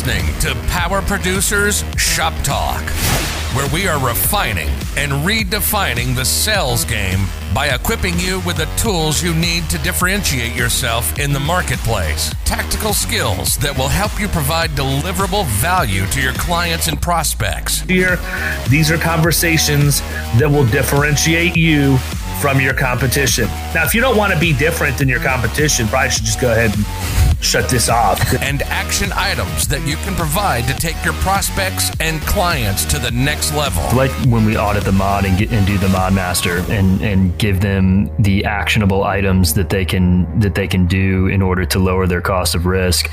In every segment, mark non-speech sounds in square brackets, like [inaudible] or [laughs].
listening to Power Producers Shop Talk, where we are refining and redefining the sales game by equipping you with the tools you need to differentiate yourself in the marketplace. Tactical skills that will help you provide deliverable value to your clients and prospects. Here, these are conversations that will differentiate you from your competition. Now, if you don't want to be different than your competition, probably should just go ahead and shut this off. [laughs] And action items that you can provide to take your prospects and clients to the next level. Like when we audit the mod and, get, and do the mod master and, and give them the actionable items that they can that they can do in order to lower their cost of risk.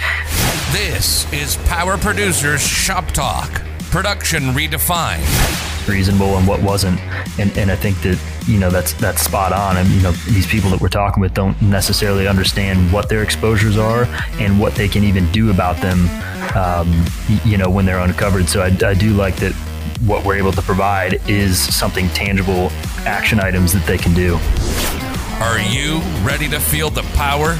This is Power Producers Shop Talk. Production redefined. Reasonable and what wasn't, and and I think that you know that's that's spot on. And you know these people that we're talking with don't necessarily understand what their exposures are and what they can even do about them. Um, you know when they're uncovered. So I, I do like that what we're able to provide is something tangible, action items that they can do. Are you ready to feel the power?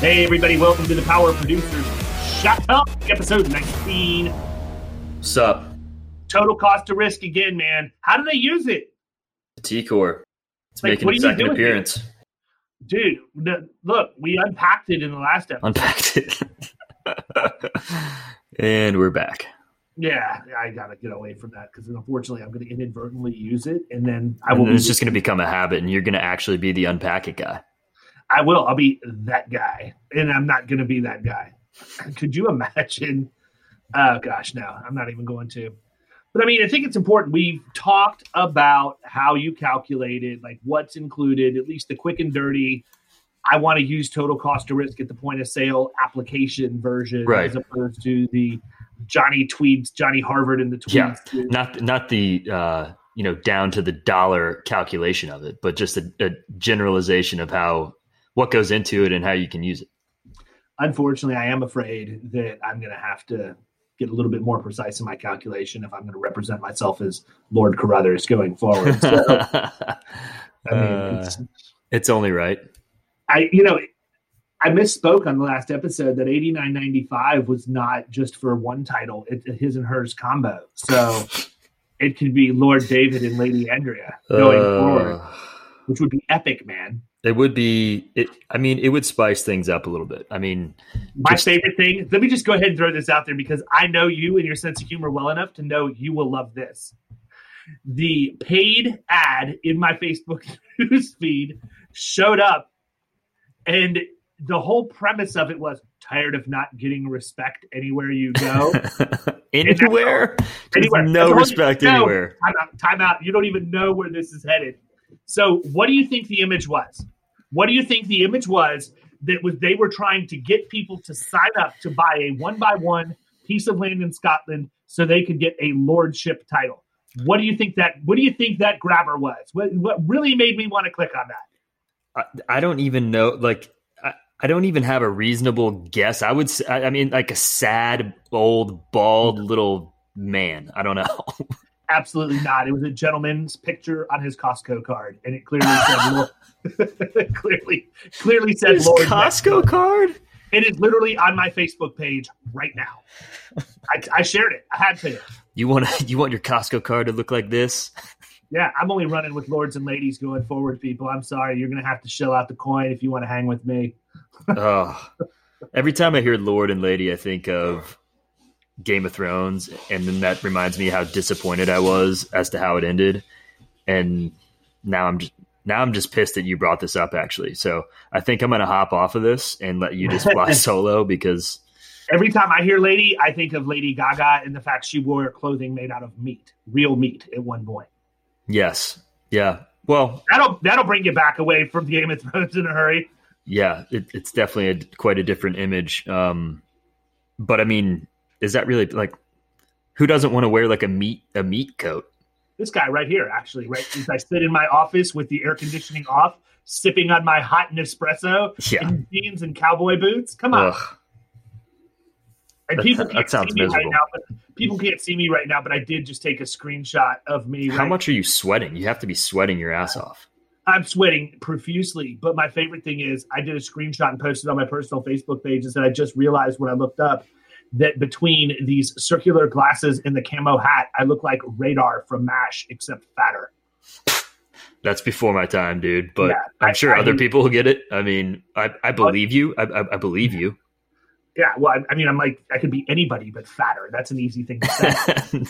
Hey, everybody, welcome to the Power Producers Shut Up, episode 19. What's up? Total cost to risk again, man. How do they use it? TCOR. It's Like, making its second appearance. Dude, the, look, we unpacked it in the last episode. Unpacked it. and we're back. yeah, I got to get away from that because unfortunately I'm going to inadvertently use it and then I And will then it's just going to become a habit, and you're going to actually be the unpack it guy. I will. I'll be that guy, and I'm not going to be that guy. Could you imagine? Oh gosh, no, I'm not even going to. But I mean, I think it's important. We've talked about how you calculate it, like what's included, at least the quick and dirty. I want to use total cost to risk at the point of sale application version, Right. as opposed to the Johnny Tweeds, Johnny Harvard, and the Yeah. Not not the uh, you know down to the dollar calculation of it, but just a, a generalization of how what goes into it and how you can use it. unfortunately, I am afraid that I'm going to have to get a little bit more precise in my calculation if I'm going to represent myself as Lord Carruthers going forward. So, [laughs] I mean, Uh, it's, it's only right. I you know, I misspoke on the last episode that 89.95 was not just for one title; it's his and hers combo. So it could be Lord David and Lady Andrea going Uh, forward, which would be epic, man. It would be. It. I mean, it would spice things up a little bit. I mean, My Just- favorite thing. Let me just go ahead and throw this out there because I know you and your sense of humor well enough to know you will love this. The paid ad in my Facebook [laughs] news feed showed up, and the whole premise of it was tired of not getting respect anywhere you go. [laughs] anywhere, Anywhere. no respect no, anywhere. Time out, time out. You don't even know where this is headed. So, what do you think the image was? What do you think the image was that was they were trying to get people to sign up to buy a one by one piece of land in Scotland so they could get a lordship title? What do you think that? What do you think that grabber was? What, what really made me want to click on that? I, I don't even know. Like, I, don't even have a reasonable guess. I would. I mean, like a sad, old, bald little man. I don't know. [laughs] Absolutely not. It was a gentleman's picture on his Costco card, and it clearly said [laughs] Lord. [laughs] clearly, clearly said His Lord. Costco it. card. It is literally on my Facebook page right now. I, I shared it. I had to. You want [laughs] you want your Costco card to look like this? Yeah, I'm only running with lords and ladies going forward, people. I'm sorry. You're going to have to shell out the coin if you want to hang with me. oh, every time I hear Lord and Lady, I think of Game of Thrones, and then that reminds me how disappointed I was as to how it ended. And now I'm just now I'm just pissed that you brought this up. Actually, so I think I'm gonna hop off of this and let you just fly [laughs] solo because Every time I hear lady, I think of Lady Gaga and the fact she wore clothing made out of meat, real meat at one point. yes, yeah. Well, That'll that'll bring you back away from Game of Thrones in a hurry. yeah, it, it's definitely a, quite a different image. Um, but I mean, is that really like who doesn't want to wear like a meat a meat coat? This guy right here, actually, right as I sit in my office with the air conditioning off, sipping on my hot Nespresso Yeah. in jeans and cowboy boots. Come on. Ugh. And That- people can't see me miserable. right now, but people can't see me right now. But I did just take a screenshot of me. How right- much are you sweating? You have to be sweating your ass off. I'm sweating profusely, but my favorite thing is I did a screenshot and posted on my personal Facebook page and said I just realized when I looked up that between these circular glasses and the camo hat, I look like Radar from MASH, except fatter. That's before my time, dude. But Yeah, I'm I- sure I other people will get it. I mean, I, I believe you. I, I, I believe you. Yeah, well, I, I mean, I'm like, I could be anybody but fatter. That's an easy thing to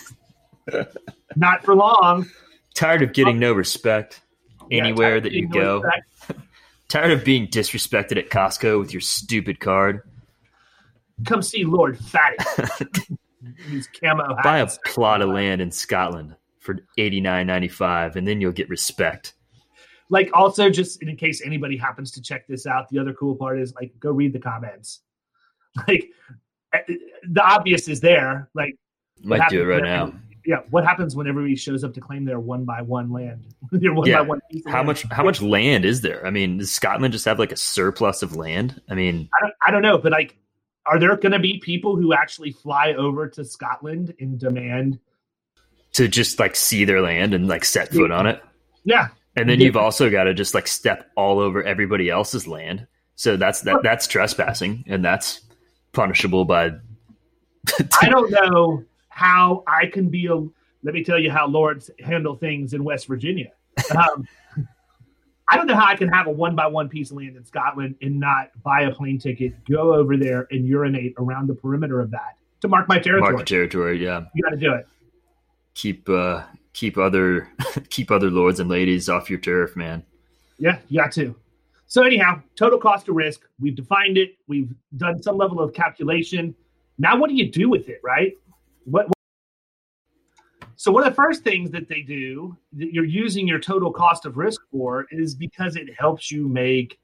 say. [laughs] Not for long. Tired of getting um, no respect anywhere tired that you being go. respect. [laughs] Tired of being disrespected at Costco with your stupid card. Come see Lord Fatty. [laughs] These camo hats. Buy a plot of land in Scotland for eighty nine ninety five, and then you'll get respect. like also just in case anybody happens to check this out the other cool part is like go read the comments [laughs] like eh, the obvious is there like what Might do it right now. yeah what happens when everybody shows up to claim their one by one land [laughs] their one Yeah. by one How land? much? How much land is there? I mean, does Scotland just have like a surplus of land? I mean, I don't, I don't know but like are there going to be people who actually fly over to scotland and demand to just like see their land and like set foot on it. yeah And then Yeah. you've also got to just like step all over everybody else's land. So that's that that's trespassing and that's punishable by [laughs] i don't know how i can be a let me tell you how lords handle things in west virginia um, [laughs] i don't know how i can have a one by one piece of land in scotland and not buy a plane ticket go over there and urinate around the perimeter of that to mark my territory market territory. Yeah. you got to do it Keep uh keep other [laughs] keep other lords and ladies off your turf, man. yeah you got to so anyhow total cost of risk we've defined it we've done some level of calculation now what do you do with it right what, what so one of the first things that they do that you're using your total cost of risk for is because it helps you make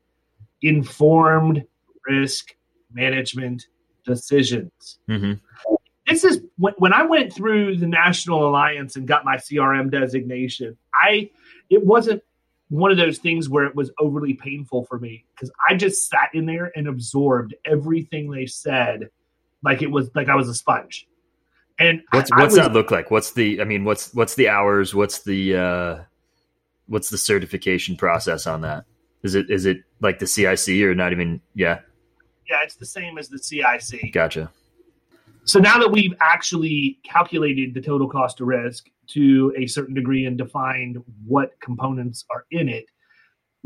informed risk management decisions hmm this is when, when I went through the National Alliance and got my CRM designation. I it wasn't one of those things where it was overly painful for me because I just sat in there and absorbed everything they said like it was like I was a sponge. And What's I- I what's was- that look like? What's the I mean, what's what's the hours? What's the uh what's the certification process on that? Is it is it like the CIC or not even yeah, Yeah, it's the same as the CIC. gotcha. So now that we've actually calculated the total cost of risk to a certain degree and defined what components are in it,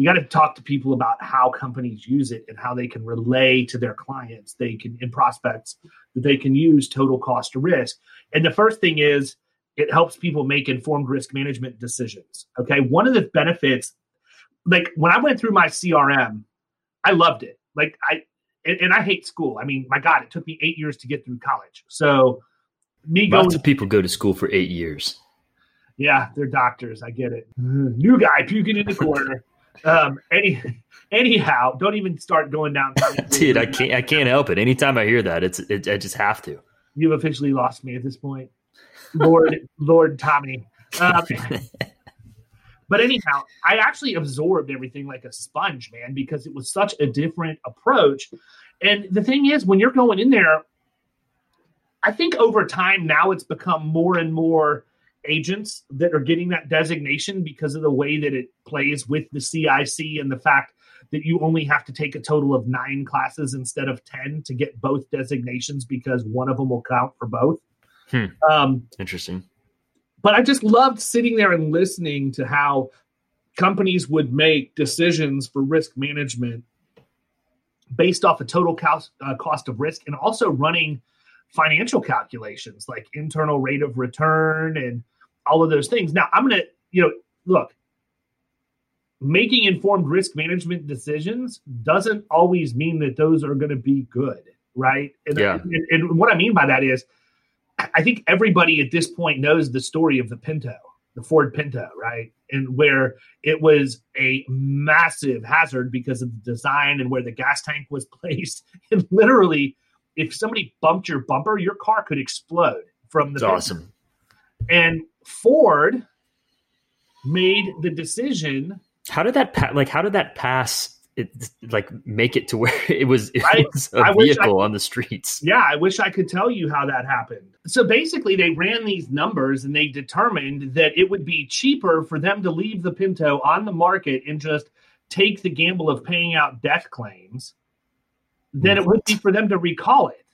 we got to talk to people about how companies use it and how they can relay to their clients, they can in prospects that they can use total cost of risk. And the first thing is it helps people make informed risk management decisions. Okay. One of the benefits, like when I went through my CRM, I loved it. Like I and, and I hate school. I mean, my God, it took me eight years to get through college. So me going Lots of people go to school for eight years. yeah, they're doctors. I get it. New guy puking in the [laughs] corner. Um, any, anyhow, don't even start going down. [laughs] Dude, I can't I can't help it. Anytime I hear that, it's it, I just have to. You've officially lost me at this point, Lord, [laughs] Lord Tommy. Um, [laughs] but anyhow, I actually absorbed everything like a sponge, man, because it was such a different approach. And the thing is, when you're going in there, I think over time now it's become more and more agents that are getting that designation because of the way that it plays with the CIC and the fact that you only have to take a total of nine classes instead of 10 to get both designations because one of them will count for both. Hmm. Um, Interesting. but I just loved sitting there and listening to how companies would make decisions for risk management based off a total cost, uh, cost of risk and also running financial calculations like internal rate of return and all of those things. Now, I'm going to, you know, look, making informed risk management decisions doesn't always mean that those are going to be good, right? And, Yeah. and, and what I mean by that is, I think everybody at this point knows the story of the Pinto, the Ford Pinto, right? And where it was a massive hazard because of the design and where the gas tank was [laughs] placed. And literally, if somebody bumped your bumper, your car could explode from the It's awesome. And Ford made the decision. How did that pa- like how did that pass it like make it to where [laughs] it was, it I- was a I wish I- vehicle on the streets. Yeah, I wish I could tell you how that happened. So basically, they ran these numbers and they determined that it would be cheaper for them to leave the Pinto on the market and just take the gamble of paying out death claims than it would be for them to recall it.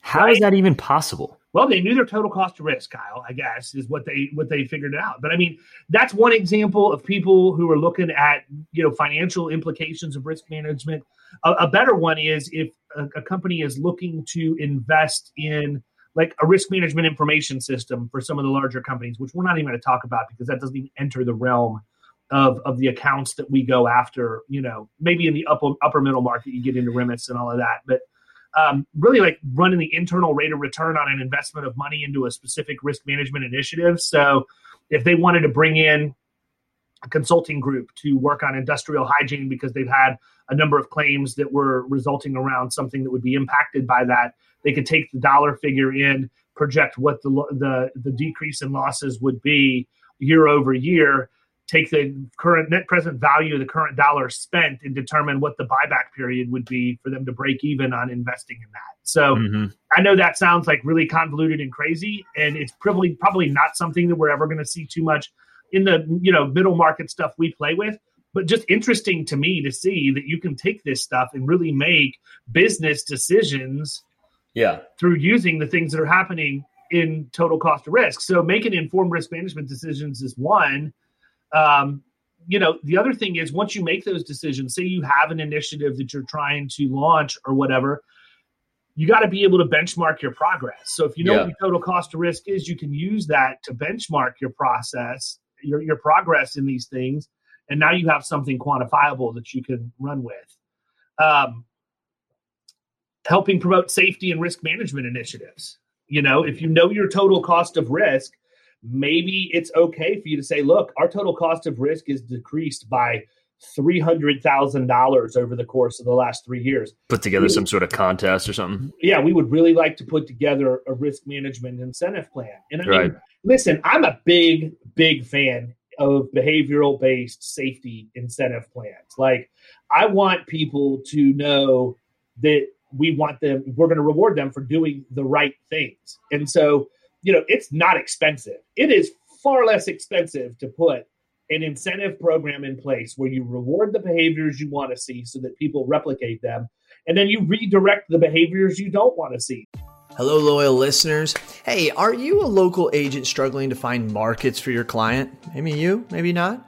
How is that even possible? Well, they knew their total cost of risk, Kyle. I guess is what they what they figured it out. But I mean, that's one example of people who are looking at you know financial implications of risk management. A, a better one is if a, a company is looking to invest in like a risk management information system for some of the larger companies, which we're not even going to talk about because that doesn't even enter the realm of of the accounts that we go after. You know, maybe in the upper upper middle market, you get into remits and all of that, but um, really like running the internal rate of return on an investment of money into a specific risk management initiative. So if they wanted to bring in a consulting group to work on industrial hygiene because they've had a number of claims that were resulting around something that would be impacted by that, they could take the dollar figure in, project what the the the decrease in losses would be year over year, take the current net present value of the current dollar spent and determine what the buyback period would be for them to break even on investing in that. So Mhm. I know that sounds like really convoluted and crazy, and it's probably probably not something that we're ever going to see too much in the you know middle market stuff we play with. But just interesting to me to see that you can take this stuff and really make business decisions Yeah. through using the things that are happening in total cost of risk. So making informed risk management decisions is one. Um, you know, the other thing is once you make those decisions, say you have an initiative that you're trying to launch or whatever, you got to be able to benchmark your progress. So if you know Yeah. what your total cost of risk is, you can use that to benchmark your process, your your progress in these things, and now you have something quantifiable that you can run with. Um, helping promote safety and risk management initiatives. You know, if you know your total cost of risk, maybe it's okay for you to say, look, our total cost of risk is decreased by $300,000 over the course of the last three years. Put together some sort of contest or something. Yeah, we would really like to put together a risk management incentive plan. And I mean, Right. listen, I'm a big, big fan of behavioral based safety incentive plans. Like, I want people to know that we want them, we're going to reward them for doing the right things. And so, you know, it's not expensive. It is far less expensive to put an incentive program in place where you reward the behaviors you want to see so that people replicate them. And then you redirect the behaviors you don't want to see. Hello, loyal listeners. Hey, are you a local agent struggling to find markets for your client? Maybe you, maybe not.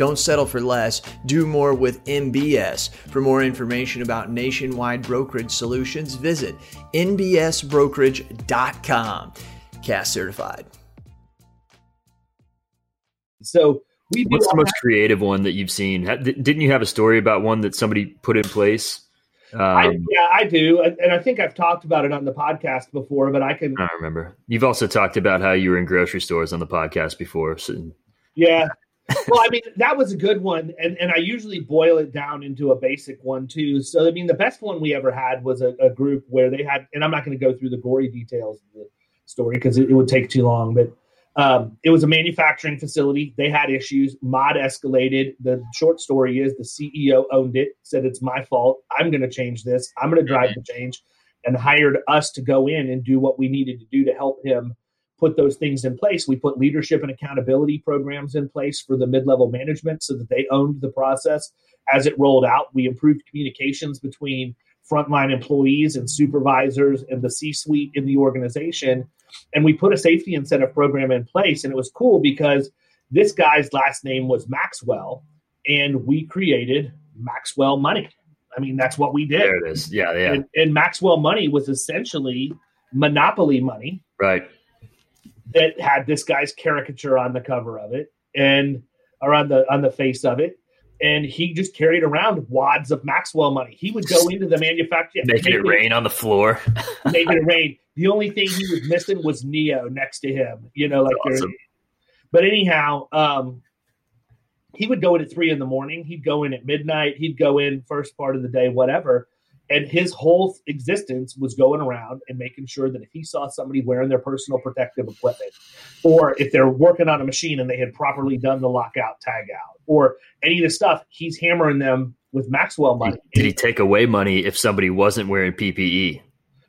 Don't settle for less. Do more with NBS. For more information about nationwide brokerage solutions, visit nbsbrokerage.com. Cast certified. So we do What's the most creative one that you've seen? Didn't you have a story about one that somebody put in place? Um, I, yeah, I do, and and I think I've talked about it on the podcast before. But I can, I remember. You've also talked about how you were in grocery stores on the podcast before. So yeah. Well, I mean, that was a good one, and and I usually boil it down into a basic one too. So, I mean, the best one we ever had was a, a group where they had, and I'm not going to go through the gory details of the story because it, it would take too long, but. Um, it was a manufacturing facility. They had issues. Mod escalated. The short story is the CEO owned it, said it's my fault. I'm going to change this. I'm going to drive the change, and hired us to go in and do what we needed to do to help him put those things in place. We put leadership and accountability programs in place for the mid level management so that they owned the process as it rolled out. We improved communications between frontline employees and supervisors and the C suite in the organization. And we put a safety incentive program in place. And it was cool because this guy's last name was Maxwell, and we created Maxwell Money. I mean, that's what we did. there it is. Yeah, yeah. And, and Maxwell Money was essentially monopoly money Right. That had this guy's caricature on the cover of it and or on the on the face of it and he just carried around wads of Maxwell money. He would go into the manufacturer, making it rain on the floor, [laughs] making it rain. The only thing he was missing was Neo next to him. You know, like. Awesome. But anyhow, um, he would go in at three in the morning. He'd go in at midnight. He'd go in first part of the day, whatever. And his whole existence was going around and making sure that if he saw somebody wearing their personal protective equipment, or if they're working on a machine and they had properly done the lockout tag out, or any of the stuff, he's hammering them with Maxwell money. Did he take away money if somebody wasn't wearing PPE?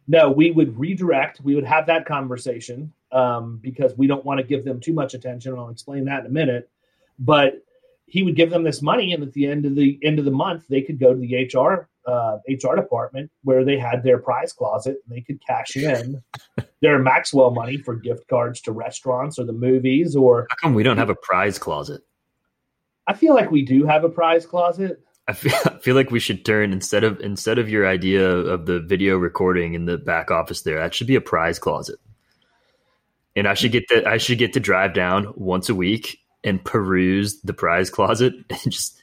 No, we would redirect. We would have that conversation um, because we don't want to give them too much attention. I'll explain that in a minute. But he would give them this money, and at the end of the end of the month, they could go to the HR uh, HR department where they had their prize closet, and they could cash in [laughs] their Maxwell money for gift cards to restaurants or the movies. Or how come we don't have a prize closet? I feel like we do have a prize closet. I feel, I feel like we should turn instead of instead of your idea of the video recording in the back office there, that should be a prize closet. And I should get that I should get to drive down once a week and peruse the prize closet [laughs] and just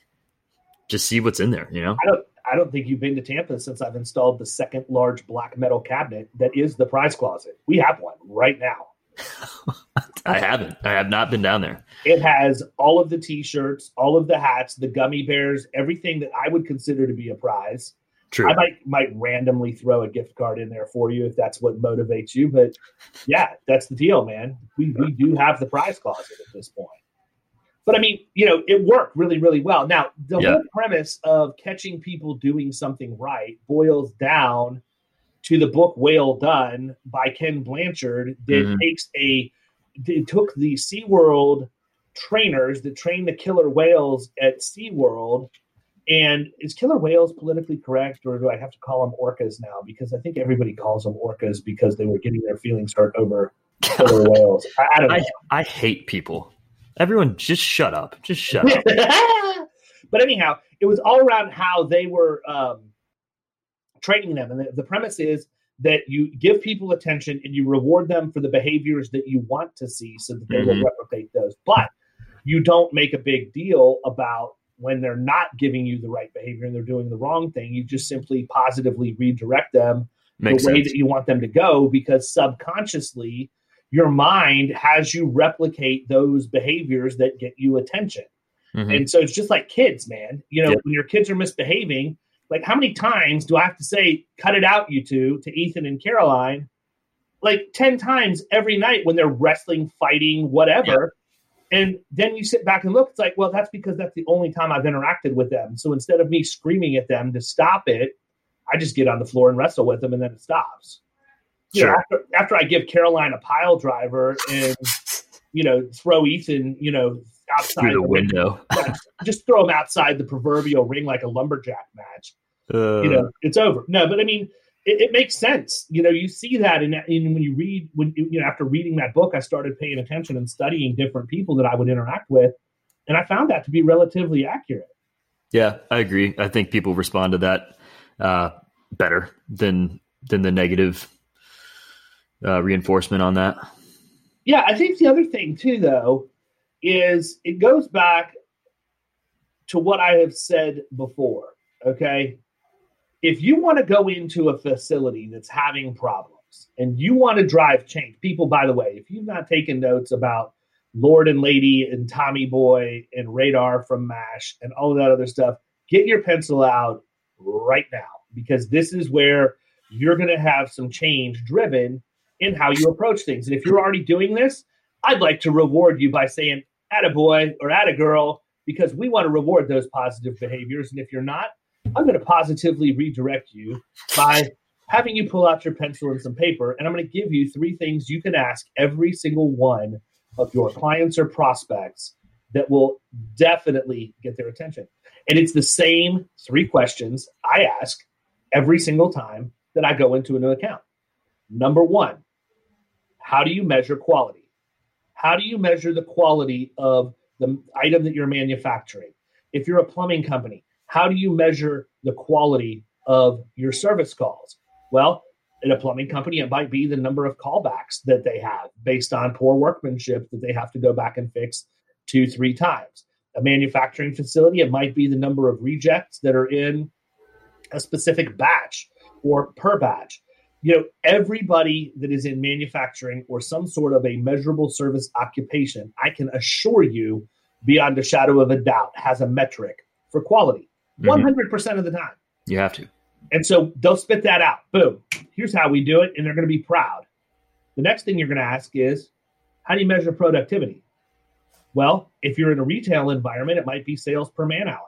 just see what's in there. You know, I don't I don't think you've been to Tampa since I've installed the second large black metal cabinet that is the prize closet. We have one right now. [laughs] I haven't. I have not been down there. It has all of the t-shirts, all of the hats, the gummy bears, everything that I would consider to be a prize. True. I might might randomly throw a gift card in there for you if that's what motivates you. But yeah, that's the deal, man. We we do have the prize closet at this point. But I mean, you know, it worked really, really well. Now, the yeah. whole premise of catching people doing something right boils down to the book Whale Done by Ken Blanchard that mm-hmm. takes a it took the SeaWorld trainers that train the killer whales at SeaWorld. And is killer whales politically correct, or do I have to call them orcas now? Because I think everybody calls them orcas because they were getting their feelings hurt over [laughs] killer whales. I, I don't know. I, I hate people Everyone, just shut up. Just shut up. [laughs] but anyhow, it was all around how they were um, training them, and the, the premise is that you give people attention and you reward them for the behaviors that you want to see, so that they mm-hmm. will replicate those. But you don't make a big deal about when they're not giving you the right behavior and they're doing the wrong thing. You just simply positively redirect them Makes the way sense. that you want them to go because subconsciously your mind has you replicate those behaviors that get you attention. Mm-hmm. And so it's just like kids, man. You know, when your kids are misbehaving, like how many times do I have to say, cut it out, you two, to Ethan and Caroline? Like 10 times every night when they're wrestling, fighting, whatever. And then you sit back and look, it's like, well, that's because that's the only time I've interacted with them. So instead of me screaming at them to stop it, I just get on the floor and wrestle with them and then it stops you sure. know, after, after I give Caroline a pile driver and you know throw Ethan, you know, outside Through the, the window, yeah, just throw him outside the proverbial ring like a lumberjack match. Uh, you know, it's over. No, but I mean, it, it, makes sense. You know, you see that in, in when you read when you know after reading that book, I started paying attention and studying different people that I would interact with, and I found that to be relatively accurate. Yeah, I agree. I think people respond to that uh, better than than the negative uh, reinforcement on that. Yeah, I think the other thing too, though, is it goes back to what I have said before. Okay, if you want to go into a facility that's having problems and you want to drive change, people. By the way, if you've not taken notes about Lord and Lady and Tommy Boy and Radar from MASH and all that other stuff, get your pencil out right now because this is where you're going to have some change driven in how you approach things. And if you're already doing this, I'd like to reward you by saying, "At a boy or at a girl," because we want to reward those positive behaviors. And if you're not, I'm going to positively redirect you by having you pull out your pencil and some paper, and I'm going to give you three things you can ask every single one of your clients or prospects that will definitely get their attention. And it's the same three questions I ask every single time that I go into a new account. Number one, how do you measure quality? How do you measure the quality of the item that you're manufacturing? If you're a plumbing company, how do you measure the quality of your service calls? Well, in a plumbing company, it might be the number of callbacks that they have based on poor workmanship that they have to go back and fix two, three times. a manufacturing facility. It might be the number of rejects that are in a specific batch or per batch. You know, everybody that is in manufacturing or some sort of a measurable service occupation, I can assure you, beyond a shadow of a doubt, has a metric for quality. Mhm. 100% of the time. You have to. And so they'll spit that out. Boom. Here's how we do it. And they're going to be proud. The next thing you're going to ask is how do you measure productivity? Well, if you're in a retail environment, it might be sales per man hour.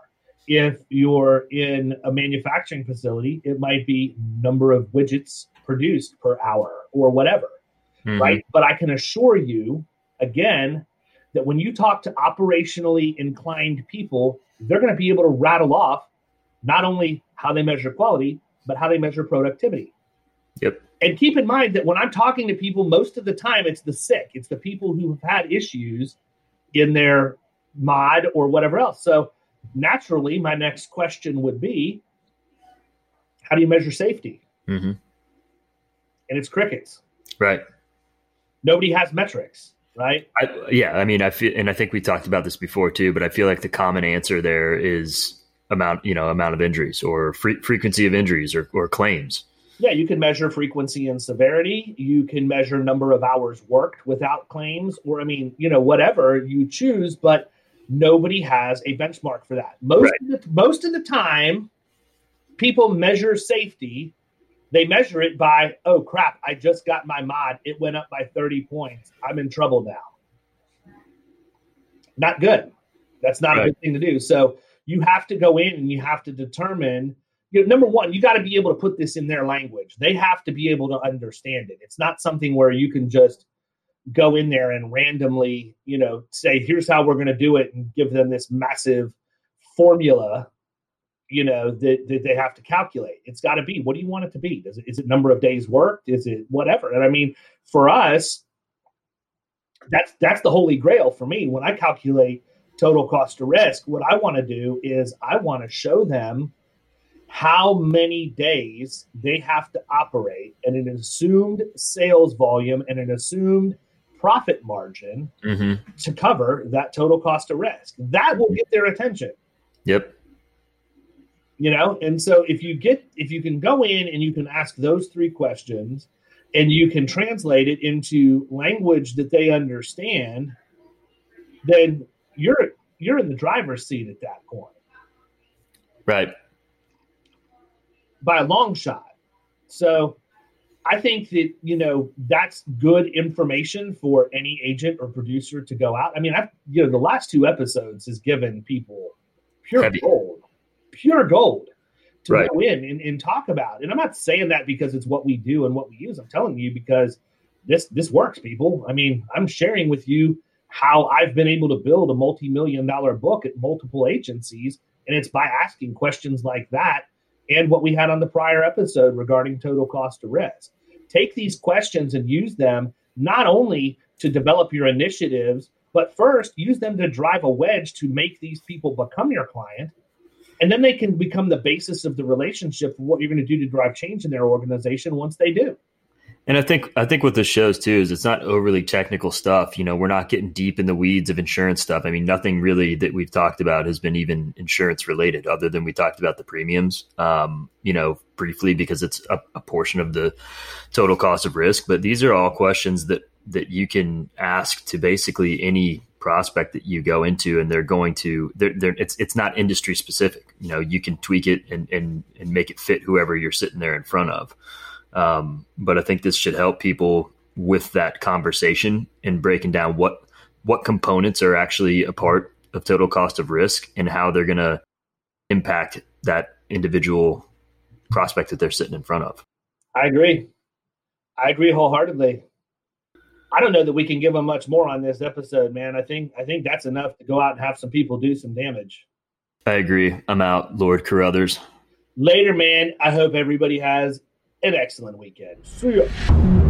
If you're in a manufacturing facility, it might be number of widgets produced per hour or whatever, Mhm. right? But I can assure you, again, that when you talk to operationally inclined people, they're going to be able to rattle off not only how they measure quality, but how they measure productivity. Yep. And keep in mind that when I'm talking to people, most of the time it's the sick, it's the people who have had issues in their mod or whatever else. So naturally, my next question would be how do you measure safety? Mhm. And it's crickets. Right. Nobody has metrics, right? I, yeah, I mean, I feel, and I think we talked about this before too, but I feel like the common answer there is amount, you know, amount of injuries or fre- frequency of injuries or, or claims. Yeah, you can measure frequency and severity. You can measure number of hours worked without claims, or I mean, you know, whatever you choose, but nobody has a benchmark for that. Most Right. of the, most of the time, people measure safety. They measure it by, oh crap, I just got my mod. It went up by 30 points. I'm in trouble now. Not good. That's not a good thing to do. So you have to go in and you have to determine you know, number one, you got to be able to put this in their language. They have to be able to understand it. It's not something where you can just go in there and randomly, you know, say, here's how we're going to do it and give them this massive formula, you know, that, that they have to calculate. It's got to be, what do you want it to be? is it, is it number of days worked? Is it whatever? And I mean, for us, that's that's the holy grail for me. When I calculate total cost to risk, what I want to do is I want to show them how many days they have to operate at an assumed sales volume and an assumed profit margin hmm to cover that total cost of risk. That will get their attention, Yep. You know? And so if you get if you can go in and you can ask those three questions and you can translate it into language that they understand, then you're you're in the driver's seat at that point. Right. by a long shot. So I think that, you know, that's good information for any agent or producer to go out. I mean, I've, you know, the last two episodes has given people pure Heavy. gold, pure gold to Right. go in and, and talk about. And I'm not saying that because it's what we do and what we use. I'm telling you because this, this works, people. I mean, I'm sharing with you how I've been able to build a multi-million dollar book at multiple agencies. And it's by asking questions like that and what we had on the prior episode regarding total cost of risk. Take these questions and use them not only to develop your initiatives, but first use them to drive a wedge to make these people become your client. And then they can become the basis of the relationship for what you're going to do to drive change in their organization once they do. And I think I think what this shows too is it's not overly technical stuff. You know, we're not getting deep in the weeds of insurance stuff. I mean, nothing really that we've talked about has been even insurance related, other than we talked about the premiums. Um, you know, briefly because it's a, a portion of the total cost of risk. But these are all questions that that you can ask to basically any prospect that you go into, and they're going to. They're, they're it's it's not industry specific. You know, you can tweak it and and and make it fit whoever you're sitting there in front of. Um, but I think this should help people with that conversation and breaking down what what components are actually a part of total cost of risk and how they're going to impact that individual prospect that they're sitting in front of. I agree. I agree wholeheartedly. I don't know that we can give them much more on this episode, man. I think I think that's enough to go out and have some people do some damage. I agree. I'm out, Lord Carruthers. Later, man. I hope everybody has an excellent weekend. See ya.